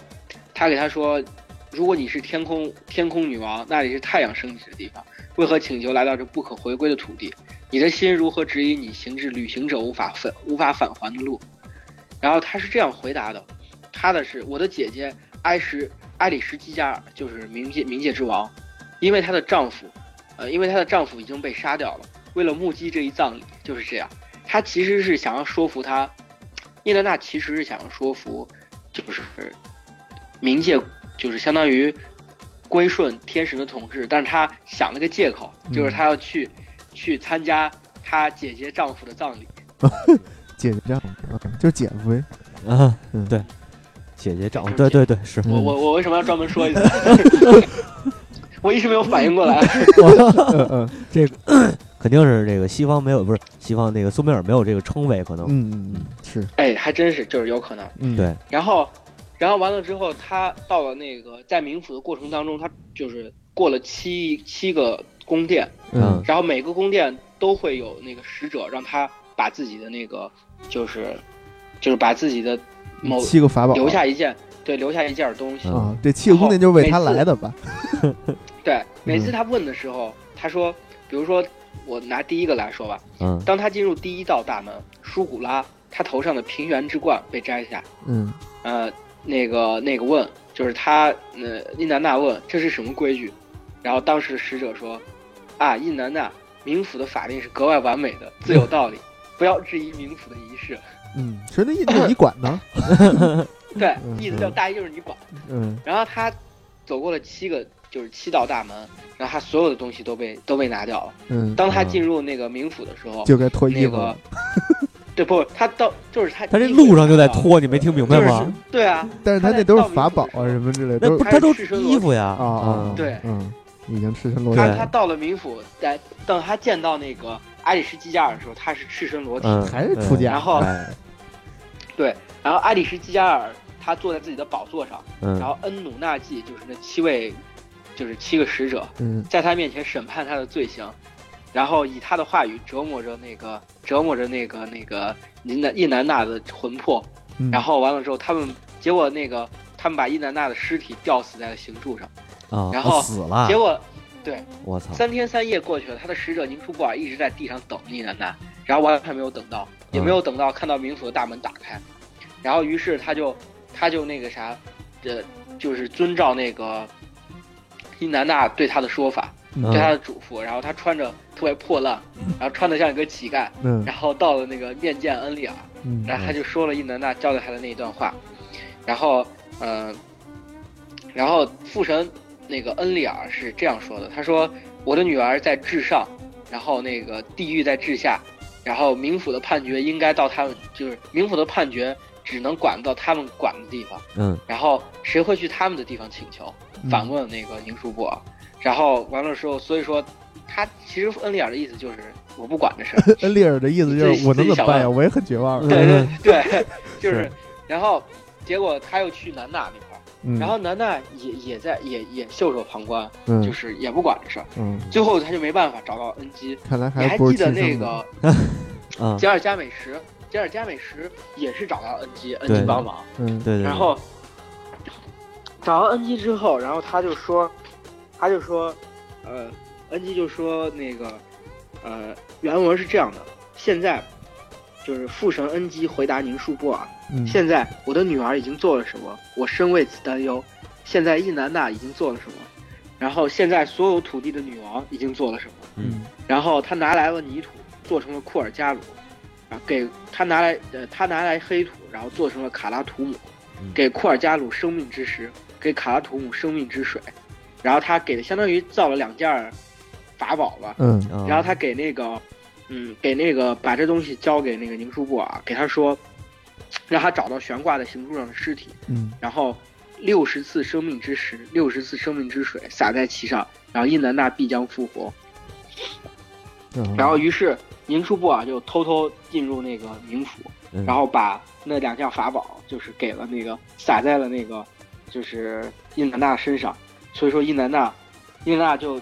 他给他说，如果你是天空天空女王，那里是太阳升起的地方，为何请求来到这不可回归的土地？你的心如何指引你行至旅行者无法返无法返还的路？然后他是这样回答的，他的是我的姐姐埃什埃里什基加尔，就是冥界冥界之王，因为她的丈夫，呃，因为她的丈夫已经被杀掉了，为了目击这一葬礼，就是这样。她其实是想要说服他，叶莲娜其实是想要说服，就是冥界，就是相当于归顺天神的统治，但是她想了个借口，就是她要去、去参加她姐姐丈夫的葬礼。*laughs* 姐姐这样，啊就是姐夫呗，啊嗯。对，姐姐长，对对对是，嗯我我我为什么要专门说一下？*laughs* *laughs* 我一直没有反应过来。*laughs* 嗯嗯这个 *clears throat* 肯定是这个西方没有，不是西方那个苏美尔没有这个称谓，可能。嗯嗯嗯，是，哎，还真是，就是有可能。嗯。对，然后，然后完了之后，他到了那个在冥府的过程当中，他就是过了七七个宫殿，嗯。然后每个宫殿都会有那个使者让他把自己的那个就是就是把自己的某七个法宝留下一件，对，留下一件东西。嗯啊，这七个宫殿就是为他来的吧？*laughs* 对，每次嗯他问的时候，他说，比如说我拿第一个来说吧，嗯当他进入第一道大门，舒古拉他头上的平原之冠被摘下，嗯呃，那个那个问，就是他，呃，印南娜问这是什么规矩，然后当时的使者说，啊，印南娜，冥府的法令是格外完美的，自有道理，*laughs* 不要质疑冥府的仪式。嗯，其实那意思你管呢，*laughs* 对嗯，意思叫大意就是你管。嗯。然后他走过了七个，就是七道大门，然后他所有的东西都被都被拿掉了。嗯，当他嗯进入那个冥府的时候，就该脱衣那个服了，，*laughs* 对不，他到就是他，他这路上就在，脱，你没听明白就是吗？对啊，但是他那都是法宝啊什么之类的，他都赤身裸衣服呀？啊啊，对。嗯，已经赤身裸他体，他到了冥府，在等他见到那个阿里什基加尔的时候，他是赤身裸体，嗯，还是出家。然后对然后阿里什基加尔他坐在自己的宝座上，然嗯后恩努纳季就是那七位，就是七个使者，嗯。在他面前审判他的罪行，然后以他的话语折磨着那个折磨着那个那个伊南伊南娜的魂魄，嗯，然后完了之后，他们结果那个他们把伊南娜的尸体吊死在了刑柱上，啊，然后哦死了。结，果对。我操，三天三夜过去了，他的使者宁出布尔一直在地上等伊南娜，然后完全没有等到，也没有等到看到冥府的大门打开，然后于是他就他就那个啥，呃，就是遵照那个伊南娜对他的说法，嗯。对他的嘱咐，然后他穿着特别破烂，然后穿的像一个乞丐，嗯。然后到了那个面见恩利尔，嗯然后他就说了伊南娜交代他的那一段话，然后嗯、呃然后父神那个恩利尔是这样说的，他说我的女儿在至上，然后那个地狱在至下，然后冥府的判决应该到他们，就是冥府的判决只能管到他们管的地方，嗯然后谁会去他们的地方请求？反问那个宁舒布尔，然后完了之后，所以说他其实恩利尔的意思就是我不管这事儿，*laughs* 恩利尔的意思就是我能怎么办呀？我也很绝望。对对嗯对，就是，然后结果他又去南大那块儿，嗯，然后楠楠也也在也也袖手旁观，嗯。就是也不管这事儿，嗯，最后他就没办法找到恩基。看来还你还记得那个，*laughs* 嗯，吉尔加美什，吉尔加美什也是找到恩基，恩对基帮忙。嗯对对，然后找到恩基之后，然后他就说，他就说，呃，恩基就说那个，呃，原文是这样的：现在就是父神恩基回答宁树布尔，嗯。现在我的女儿已经做了什么，我深为此担忧。现在伊南娜已经做了什么，然后现在所有土地的女王已经做了什么。嗯。然后他拿来了泥土，做成了库尔加鲁，啊，给他拿来呃，他拿来黑土，然后做成了卡拉图姆嗯，给库尔加鲁生命之石，给卡拉图姆生命之水，然后他给的相当于造了两件法宝吧，嗯。嗯，然后他给那个，嗯，给那个把这东西交给那个宁叔布啊，给他说，让他找到悬挂在刑柱上的尸体，嗯。然后六十次生命之石，六十次生命之水洒在其上，然后伊南娜必将复活。嗯，然后于是宁叔布啊就偷偷进入那个冥府，嗯。然后把那两件法宝就是给了那个洒在了那个就是伊南娜身上，所以说伊南娜，伊南娜就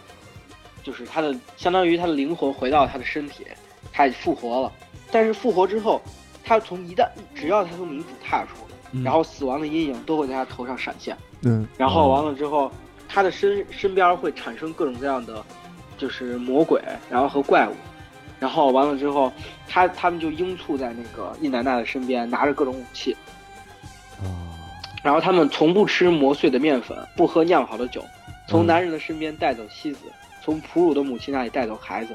就是他的相当于他的灵魂回到他的身体，他也复活了。但是复活之后，他从一旦只要他从冥府踏出，嗯然后死亡的阴影都会在他头上闪现。嗯然后哦完了之后，他的身身边会产生各种各样的，就是魔鬼，然后和怪物，然后完了之后，他他们就拥簇在那个伊南娜的身边，拿着各种武器，哦，然后他们从不吃磨碎的面粉，不喝酿好的酒，从嗯男人的身边带走妻子，从哺乳的母亲那里带走孩子，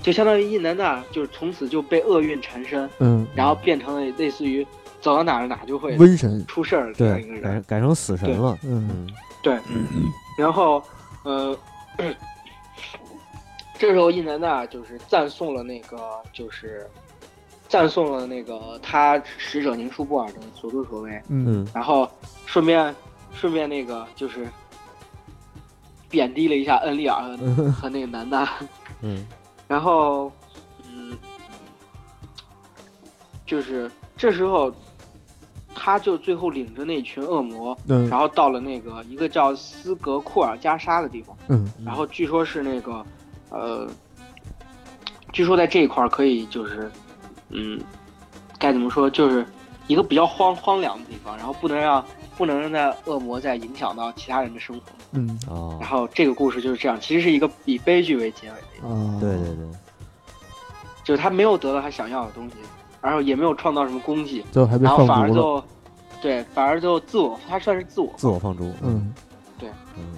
就相当于伊南娜就是从此就被厄运缠身，嗯，然后变成了类似于走到哪儿哪儿就会瘟神，出事儿的这样对一个，改人。改改成死神了，嗯嗯对，*laughs* 然后，呃，这时候印南娜就是赞颂了那个，就是赞颂了那个他使者宁舒布尔的所作所为，嗯嗯然后顺便顺便那个就是贬低了一下恩利尔和嗯和那个南娜，嗯。*laughs* 然后，嗯，就是这时候，他就最后领着那群恶魔，嗯。然后到了那个一个叫斯格库尔加沙的地方，嗯。然后据说是那个，呃，据说在这一块可以就是，嗯，该怎么说，就是一个比较荒荒凉的地方，然后不能让不能让那恶魔再影响到其他人的生活。嗯。哦。然，后这个故事就是这样，其实是一个以悲剧为结尾的一个，啊，对对对，就是他没有得到他想要的东西，然后也没有创造什么功绩，最后还被然后放逐了，反而就，对，反而就自我，他算是自我自我放逐，嗯。对。嗯，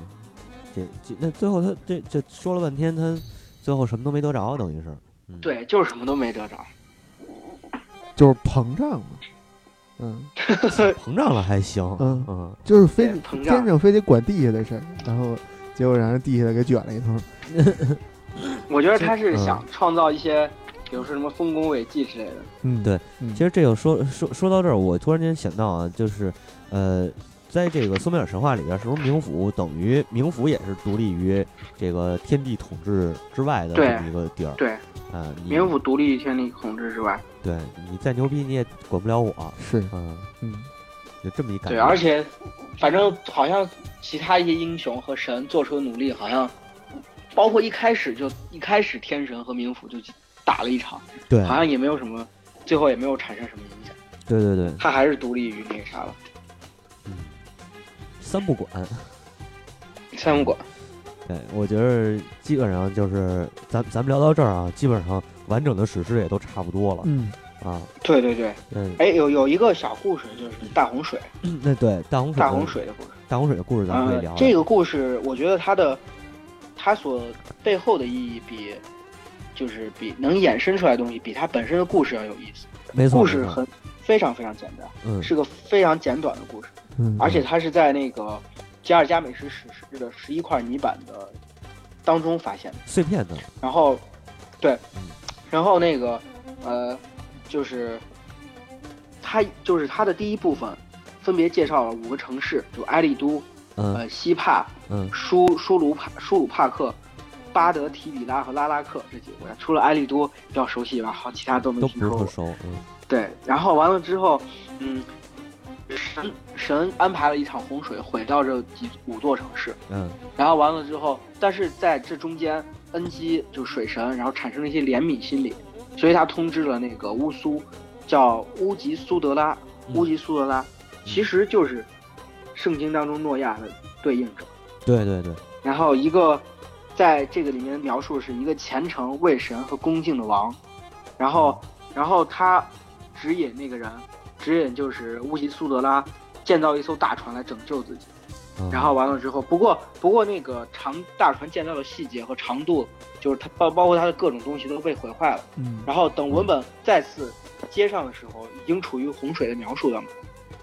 这这那最后他这这说了半天，他最后什么都没得着，等于是，嗯，对，就是什么都没得着。就是膨胀了，嗯。*laughs* 膨胀了还行，嗯。嗯。就是非对膨胀。天上非得管地下的事儿，然后结果让人地下的给卷了一通，*laughs* 我觉得他是嗯。想创造一些，比如说什么丰功伟绩之类的。嗯对，嗯。其实这个说说说到这儿，我突然间想到啊，就是呃，在这个苏美尔神话里边，是不是冥府等于冥府也是独立于这个天地统治之外的这么一个地儿？对，啊，你冥府独立于天地统治之外。对你再牛逼你也管不了我，是嗯，嗯有这么一感觉对，而且反正好像其他一些英雄和神做出的努力，好像包括一开始就一开始天神和冥府就打了一场，对好像也没有什么，最后也没有产生什么影响。对对对，他还是独立于那个啥了，嗯，三不管。三不管。对，我觉得基本上就是咱咱们聊到这儿啊，基本上完整的史诗也都差不多了、嗯啊。对对对，嗯，哎，有有一个小故事，就是大洪水，那对大洪水，大洪，水的故事。大洪水的故事咱们可以聊这个故事，我觉得它的它所背后的意义比就是比能衍生出来的东西，比它本身的故事要有意思。没错，没错故事很非常非常简单，嗯是个非常简短的故事，嗯，而且它是在那个加尔加美什史诗的十一块泥板的当中发现的。碎片的，然后，对嗯，然后那个呃，就是它就是它的第一部分，分别介绍了五个城市，就埃利都、嗯。呃西帕、嗯。舒舒鲁帕、舒鲁帕克、巴德提比拉和拉拉克这几个国家，除了埃利都比较熟悉以外，好其他都没听说过。不熟，嗯。对，然后完了之后，嗯，神神安排了一场洪水，毁掉这几五座城市。嗯。然后完了之后，但是在这中间，恩基就水神，然后产生了一些怜悯心理，所以他通知了那个乌苏，叫乌吉苏德拉，嗯。乌吉苏德拉，其实就是圣经当中诺亚的对应者。对对对，然后一个在这个里面描述是一个虔诚为神和恭敬的王，然后然后他指引那个人，指引就是乌吉苏德拉建造一艘大船来拯救自己。嗯然后完了之后，不过不过那个长大船建造的细节和长度，就是它包包括它的各种东西都被毁坏了。嗯然后等文本再次接上的时候，已经处于洪水的描述当中。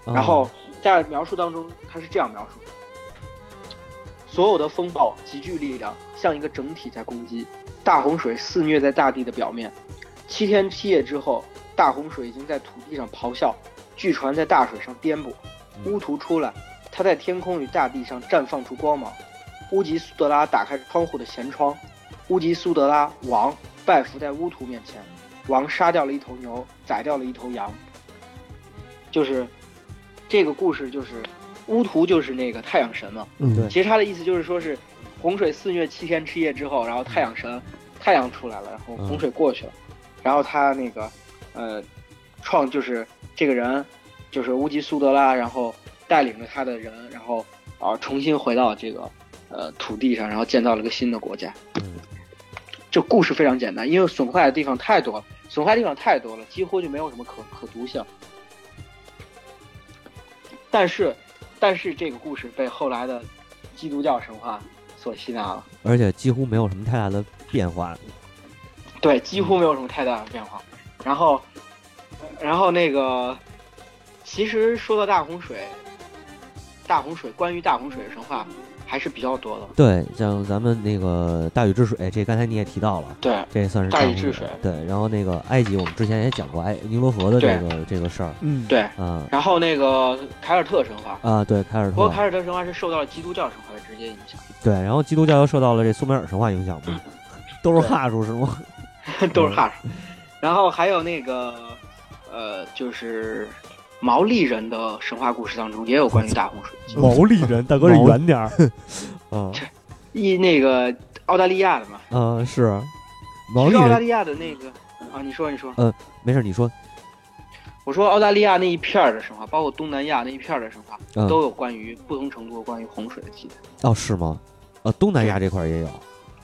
哦然后在描述当中，它是这样描述的：所有的风暴集聚力量，像一个整体在攻击。大洪水肆虐在大地的表面，七天七夜之后，大洪水已经在土地上咆哮，巨船在大水上颠簸。乌图出来，他在天空与大地上绽放出光芒。乌吉苏德拉打开窗户的舷窗，乌吉苏德拉王拜伏在乌图面前，王杀掉了一头牛，宰掉了一头羊。就是这个故事，就是乌图就是那个太阳神嘛。嗯对其实他的意思就是说是洪水肆虐七天七夜之后，然后太阳神太阳出来了，然后洪水过去了，然后他那个呃创就是这个人就是乌吉苏德拉，然后带领着他的人，然后啊、重新回到这个呃土地上，然后建造了个新的国家。嗯这故事非常简单，因为损坏的地方太多了，损坏地方太多了，几乎就没有什么可可读性。但是，但是这个故事被后来的基督教神话所吸纳了，而且几乎没有什么太大的变化。对，几乎没有什么太大的变化。然后，然后那个，其实说到大洪水，大洪水关于大洪水的神话还是比较多的。对，像咱们那个大禹治水，这刚才你也提到了，对，这算是大禹治水对，然后那个埃及，我们之前也讲过埃尼罗河的这个这个事儿嗯，对。啊然后那个凯尔特神话，啊，对，凯尔特不过凯，尔特神话是受到了基督教神话的直接影响，对，然后基督教又受到了这苏美尔神话影响嘛，*laughs* 都是哈数是吗？*laughs* 都是哈士。然后还有那个，呃，就是毛利人的神话故事当中也有关于大洪水。毛利人，*laughs* 大哥是远点儿。*laughs* 啊 *laughs* 一那个澳大利亚的嘛，啊是，毛利人澳大利亚的那个啊，你说你说，嗯没事，你说，我说澳大利亚那一片儿的神话，包括东南亚那一片儿的神话，嗯，都有关于不同程度关于洪水的记载。哦是吗？呃，东南亚这块儿也有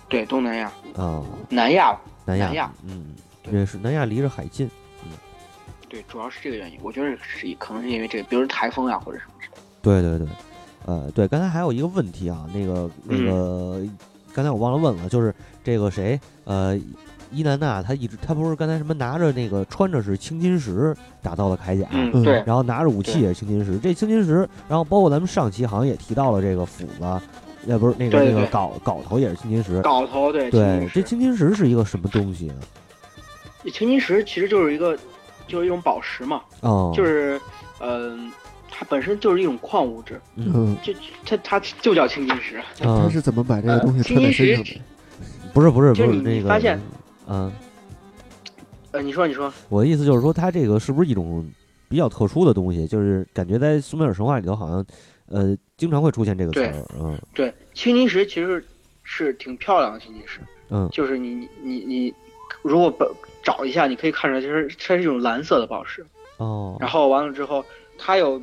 对，东南亚、啊，南亚，南亚，南亚嗯，对也是南亚离着海近，嗯。对，主要是这个原因。我觉得是可能是因为这个，比如说台风呀、或者什么之类的。对对对，呃，对，刚才还有一个问题啊，那个那个，刚才我忘了问了，就是这个谁，呃，伊南娜，她一直她不是刚才什么拿着那个穿着是青金石打造的铠甲，嗯，嗯。对，然后拿着武器也是青金石，这青金石，然后包括咱们上期好像也提到了这个斧子，也不是那个对对对。那个镐镐头也是青金石，镐头对，对，这青金石是一个什么东西啊？青金石其实就是一个，就是一种宝石嘛，哦，就是，嗯、它本身就是一种矿物质，嗯嗯，就它它就叫青金石。啊他是怎么把这个东西穿在身上的？不是不是就是你不是那个，发现嗯。呃，你说你说，我的意思就是说，它这个是不是一种比较特殊的东西？就是感觉在苏美尔神话里头，好像呃经常会出现这个词儿。嗯对，青金石其实是挺漂亮的青金石，嗯就是你你你你，如果把找一下，你可以看出来，就是它是一种蓝色的宝石。哦。然后完了之后，它有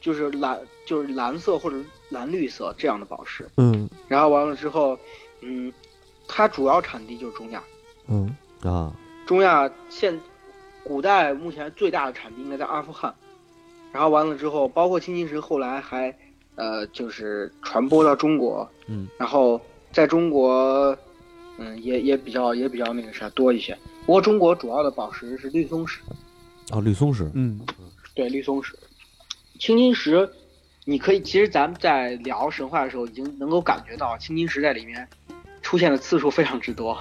就是蓝就是蓝色或者蓝绿色这样的宝石。嗯。然后完了之后，嗯，它主要产地就是中亚。嗯。啊。中亚现古代目前最大的产地应该在阿富汗，然后完了之后，包括青金石后来还呃就是传播到中国，嗯，然后在中国嗯也也比较也比较那个啥多一些。不过中国主要的宝石是绿松石，哦，绿松石。嗯对绿松石，青金石。你可以，其实咱们在聊神话的时候，已经能够感觉到青金石在里面出现的次数非常之多。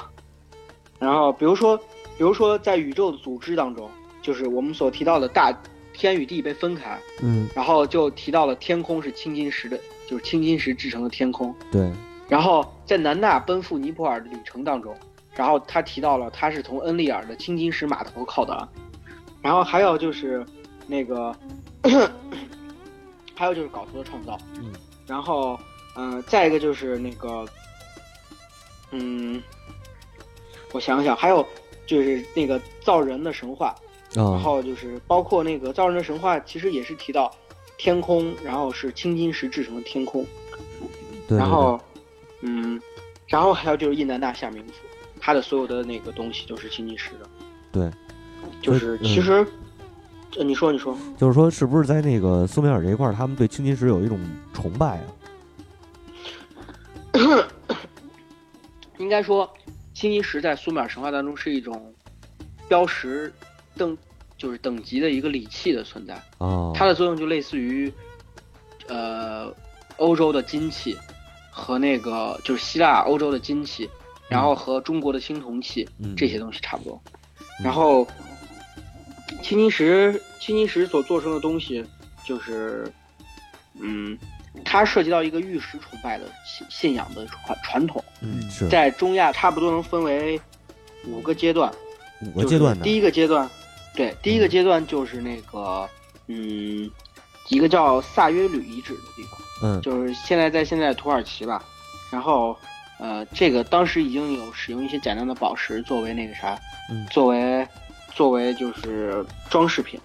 然后，比如说，比如说在宇宙的组织当中，就是我们所提到的大天与地被分开，嗯然后就提到了天空是青金石的，就是青金石制成的天空。对，然后在南纳奔赴尼泊尔的旅程当中，然后他提到了他是从恩利尔的青金石码头靠的，然后还有就是那个，*coughs* 还有就是稿图的创造，嗯，然后嗯、呃再一个就是那个，嗯，我想想，还有就是那个造人的神话，然啊，后就是包括那个造人的神话，其实也是提到天空，然后是青金石制成的天空，对，对。然后嗯，然后还有就是印南大夏民族，它的所有的那个东西都是青金石的，对，就是嗯其实，呃，你说你说，就是说，是不是在那个苏美尔这一块，他们对青金石有一种崇拜啊？*coughs* 应该说，青金石在苏美尔神话当中是一种标识等就是等级的一个礼器的存在，哦，它的作用就类似于呃欧洲的金器和那个就是希腊欧洲的金器，然后和中国的青铜器嗯这些东西差不多。嗯然后青金石青金石所做成的东西就是嗯。它涉及到一个玉石崇拜的信信仰的传传统，嗯是在中亚差不多能分为五个阶段。五个阶段的，第一个阶段，对，第一个阶段就是那个，嗯，一个叫萨约吕遗址的地方，嗯就是现在在现在土耳其吧。然后，呃，这个当时已经有使用一些简单的宝石作为那个啥，嗯作为作为就是装饰品。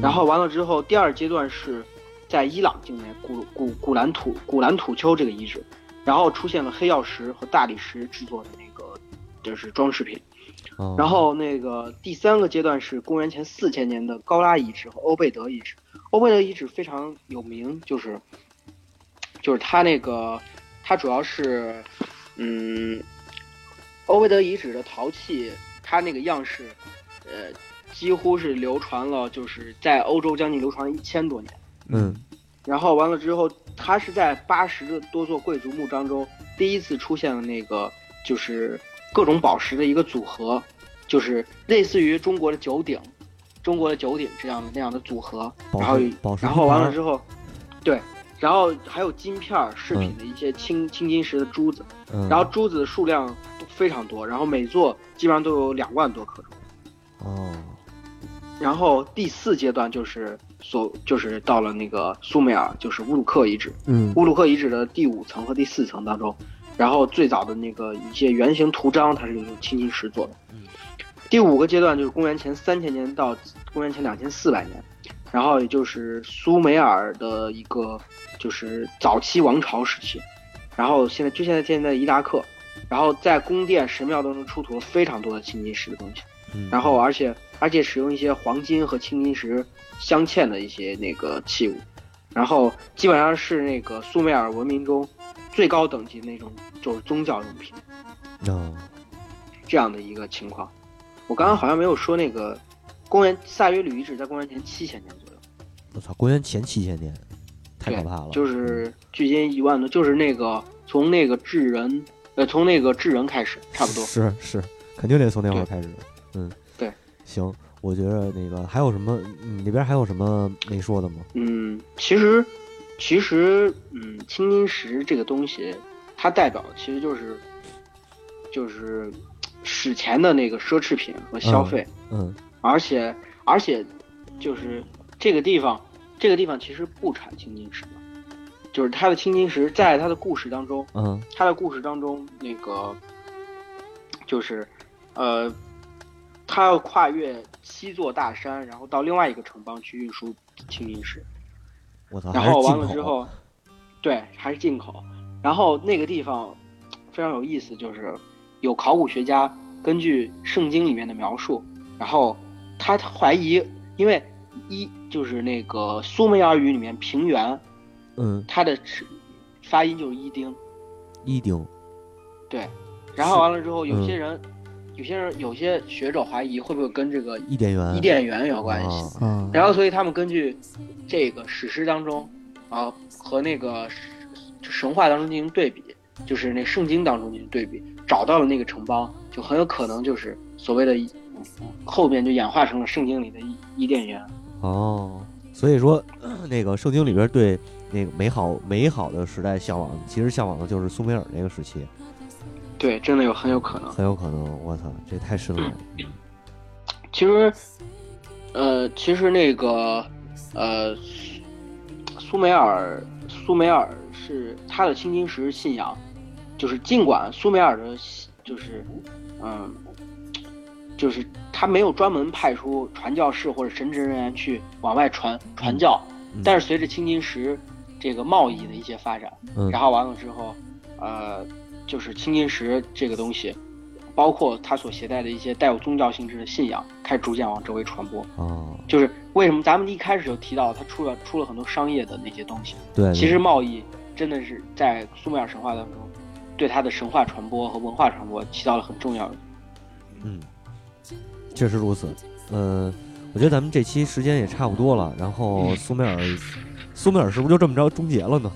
然后完了之后，第二阶段是在伊朗境内古古古兰土古兰土丘这个遗址，然后出现了黑曜石和大理石制作的那个就是装饰品。哦然后那个第三个阶段是公元前四千年的高拉遗址和欧贝德遗址。欧贝德遗址非常有名，就是就是它那个它主要是嗯，欧维德遗址的陶器，它那个样式，呃，几乎是流传了，就是在欧洲将近流传了一千多年。嗯然后完了之后，它是在八十多座贵族墓当中第一次出现了那个就是各种宝石的一个组合，就是类似于中国的九鼎，中国的九鼎这样的那样的组合。宝然后石宝石然后完了之后，对，然后还有金片儿饰品的一些青、青金石的珠子，嗯，然后珠子的数量非常多，然后每座基本上都有两万多颗珠。哦然后第四阶段就是所就是到了那个苏美尔，就是乌鲁克遗址。嗯乌鲁克遗址的第五层和第四层当中，然后最早的那个一些圆形图章，它是用青金石做的。嗯第五个阶段就是公元前三千年到公元前两千四百年，然后也就是苏美尔的一个就是早期王朝时期，然后现在就现在现在伊拉克，然后在宫殿神庙当中出土了非常多的青金石的东西。嗯，然后而且而且使用一些黄金和青金石镶嵌的一些那个器物，然后基本上是那个苏美尔文明中最高等级的那种就是宗教用品哦这样的一个情况。我刚刚好像没有说那个公元萨约吕遗址在公元前七千年我操，公元前七千年，太可怕了，就是距今一万多，就是那个从那个智人呃从那个智人开始差不多。是是，肯定得从那会儿开始。嗯，对，行，我觉得那个还有什么，你那边还有什么没说的吗？嗯，其实，其实，嗯，青金石这个东西，它代表其实就是，就是史前的那个奢侈品和消费，嗯而且，而且，就是这个地方，这个地方其实不产青金石的，就是它的青金石在它的故事当中，嗯它的故事当中那个，就是，呃，他要跨越七座大山，然后到另外一个城邦去运输青金石。我操，然后完了之后，对，还是进口。然后那个地方非常有意思，就是有考古学家根据圣经里面的描述，然后他怀疑，因为一就是那个苏美尔语里面平原，嗯它的是发音就是伊丁，伊丁，对。然后完了之后，有嗯些人，有些人，有些学者怀疑会不会跟这个伊甸园，伊甸园有关系。然后，所以他们根据这个史诗当中啊和那个神话当中进行对比，就是那圣经当中进行对比，找到了那个城邦，就很有可能就是所谓的后面就演化成了圣经里的伊伊甸园。哦，所以说 *clears throat* 那个圣经里边对那个美好美好的时代向往，其实向往的就是苏美尔那个时期，对，真的有很有可能。很有可能。我操，这太深了。*clears throat* 其实，呃，其实那个，呃，苏美尔，苏美尔是他的青金石信仰，就是尽管苏美尔的，就是，嗯，就是他没有专门派出传教士或者神职人员去往外传传教，嗯但是随着青金石这个贸易的一些发展，嗯然后完了之后，呃，就是青金石这个东西，包括它所携带的一些带有宗教性质的信仰，开始逐渐往周围传播。哦，就是为什么咱们一开始就提到它出了出了很多商业的那些东西，对，对其实贸易真的是在苏美尔神话当中，对它的神话传播和文化传播起到了很重要的。嗯，确实如此。呃，我觉得咱们这期时间也差不多了，然后苏美尔，苏美尔是不是就这么着终结了呢？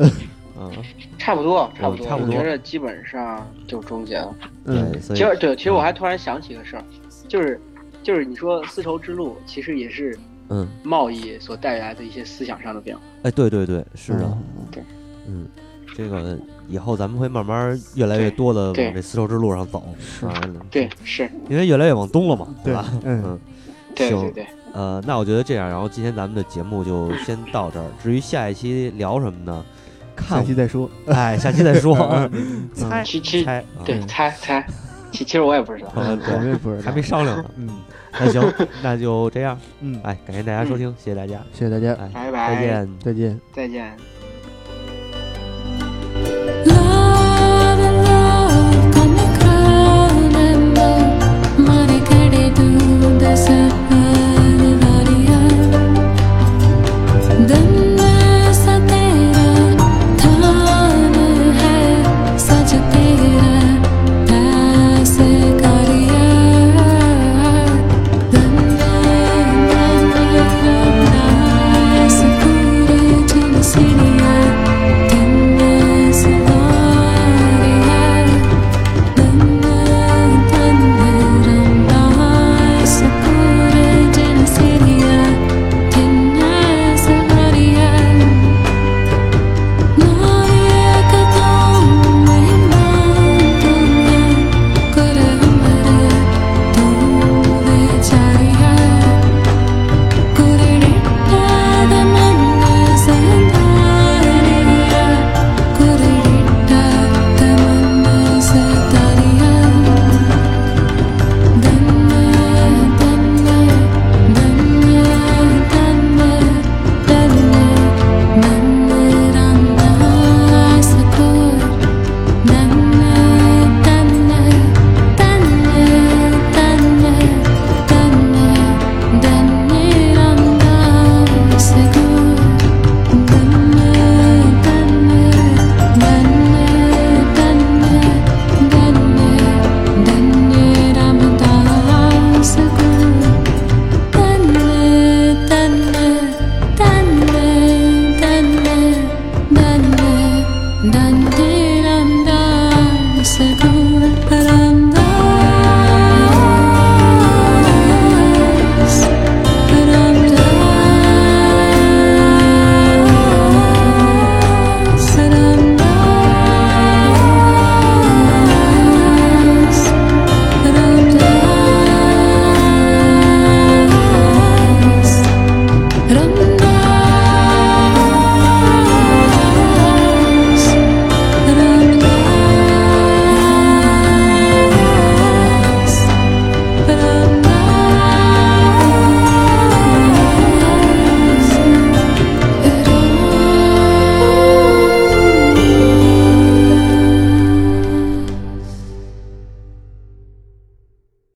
嗯，*laughs* 差不多，差不多，差不多我觉得基本上就终结了。嗯对，，所以其实对，其实我还突然想起个事儿，就是就是你说丝绸之路，其实也是嗯，贸易所带来的一些思想上的变化。哎，对对对，是的，嗯对，嗯，这个以后咱们会慢慢越来越多的往这丝绸之路上走，是啊，对，是，因为越来越往东了嘛，对吧？嗯对对对，呃，那我觉得这样，然后今天咱们的节目就先到这儿。至于下一期聊什么呢？看下期再说。*laughs* 哎，下期再说。*laughs* 猜其其猜，啊对猜猜，*laughs* 其其实我也不知道。嗯我们也不知道，还没商量呢。嗯那行，那就这样。嗯，哎，感谢大家收听，谢谢大家。谢谢大家，哎，拜拜，再见。再见。再见。